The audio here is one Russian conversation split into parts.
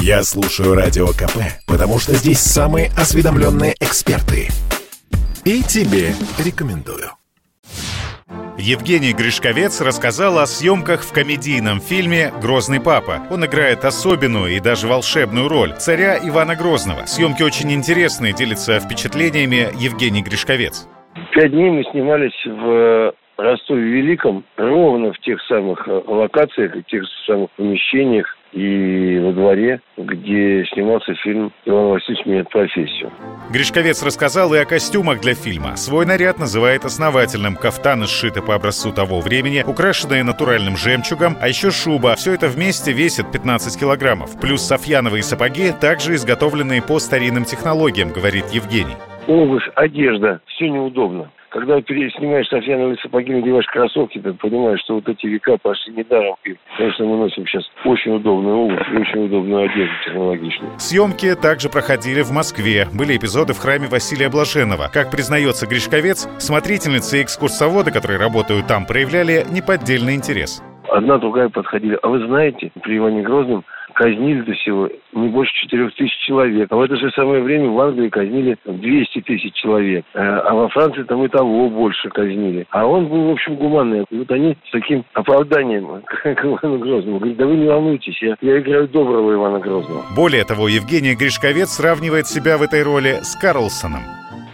Я слушаю Радио КП, потому что здесь самые осведомленные эксперты. И тебе рекомендую. Евгений Гришковец рассказал о съемках в комедийном фильме «Грозный папа». Он играет особенную и даже волшебную роль царя Ивана Грозного. Съемки очень интересные, делится впечатлениями Евгений Гришковец. Пять дней мы снимались в Ростове-Великом ровно в тех самых э, локациях, в тех самых помещениях и во дворе, где снимался фильм «Иван Васильевич меняет профессию». Гришковец рассказал и о костюмах для фильма. Свой наряд называет основательным. Кафтаны сшиты по образцу того времени, украшенные натуральным жемчугом, а еще шуба. Все это вместе весит 15 килограммов. Плюс софьяновые сапоги, также изготовленные по старинным технологиям, говорит Евгений. Обувь, одежда, все неудобно. Когда ты снимаешь софьяновые сапоги, надеваешь кроссовки, ты понимаешь, что вот эти века пошли недаром. И, конечно, мы носим сейчас очень удобную обувь и очень удобную одежду технологичную. Съемки также проходили в Москве. Были эпизоды в храме Василия Блаженного. Как признается Гришковец, смотрительницы и экскурсоводы, которые работают там, проявляли неподдельный интерес. Одна другая подходили. А вы знаете, при Иване Грозном казнили до всего не больше 4 тысяч человек. А в это же самое время в Англии казнили 200 тысяч человек. Э, а во Франции там и того больше казнили. А он был, в общем, гуманный. И вот они с таким оправданием к Ивану Грозному говорят, да вы не волнуйтесь, я, я играю доброго Ивана Грозного. Более того, Евгений Гришковец сравнивает себя в этой роли с Карлсоном.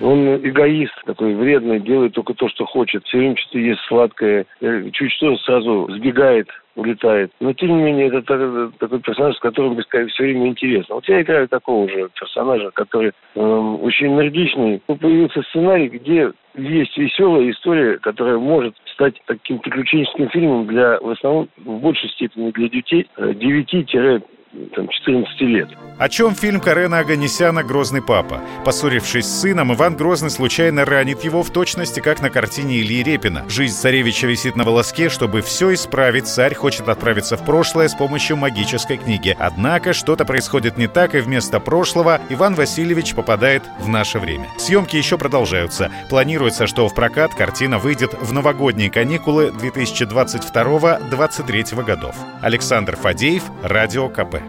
Он эгоист такой вредный, делает только то, что хочет. Все время что-то ест сладкое. Э, чуть что сразу сбегает улетает. Но, тем не менее, это такой персонаж, с которым все время интересно. Вот я играю такого же персонажа, который э, очень энергичный. Появился сценарий, где есть веселая история, которая может стать таким приключенческим фильмом для, в основном, в большей степени для детей 9 там, 14 лет. О чем фильм Карена Аганесяна «Грозный папа»? Поссорившись с сыном, Иван Грозный случайно ранит его в точности, как на картине Ильи Репина. Жизнь царевича висит на волоске, чтобы все исправить, царь хочет отправиться в прошлое с помощью магической книги. Однако что-то происходит не так, и вместо прошлого Иван Васильевич попадает в наше время. Съемки еще продолжаются. Планируется, что в прокат картина выйдет в новогодние каникулы 2022-2023 годов. Александр Фадеев, Радио КП.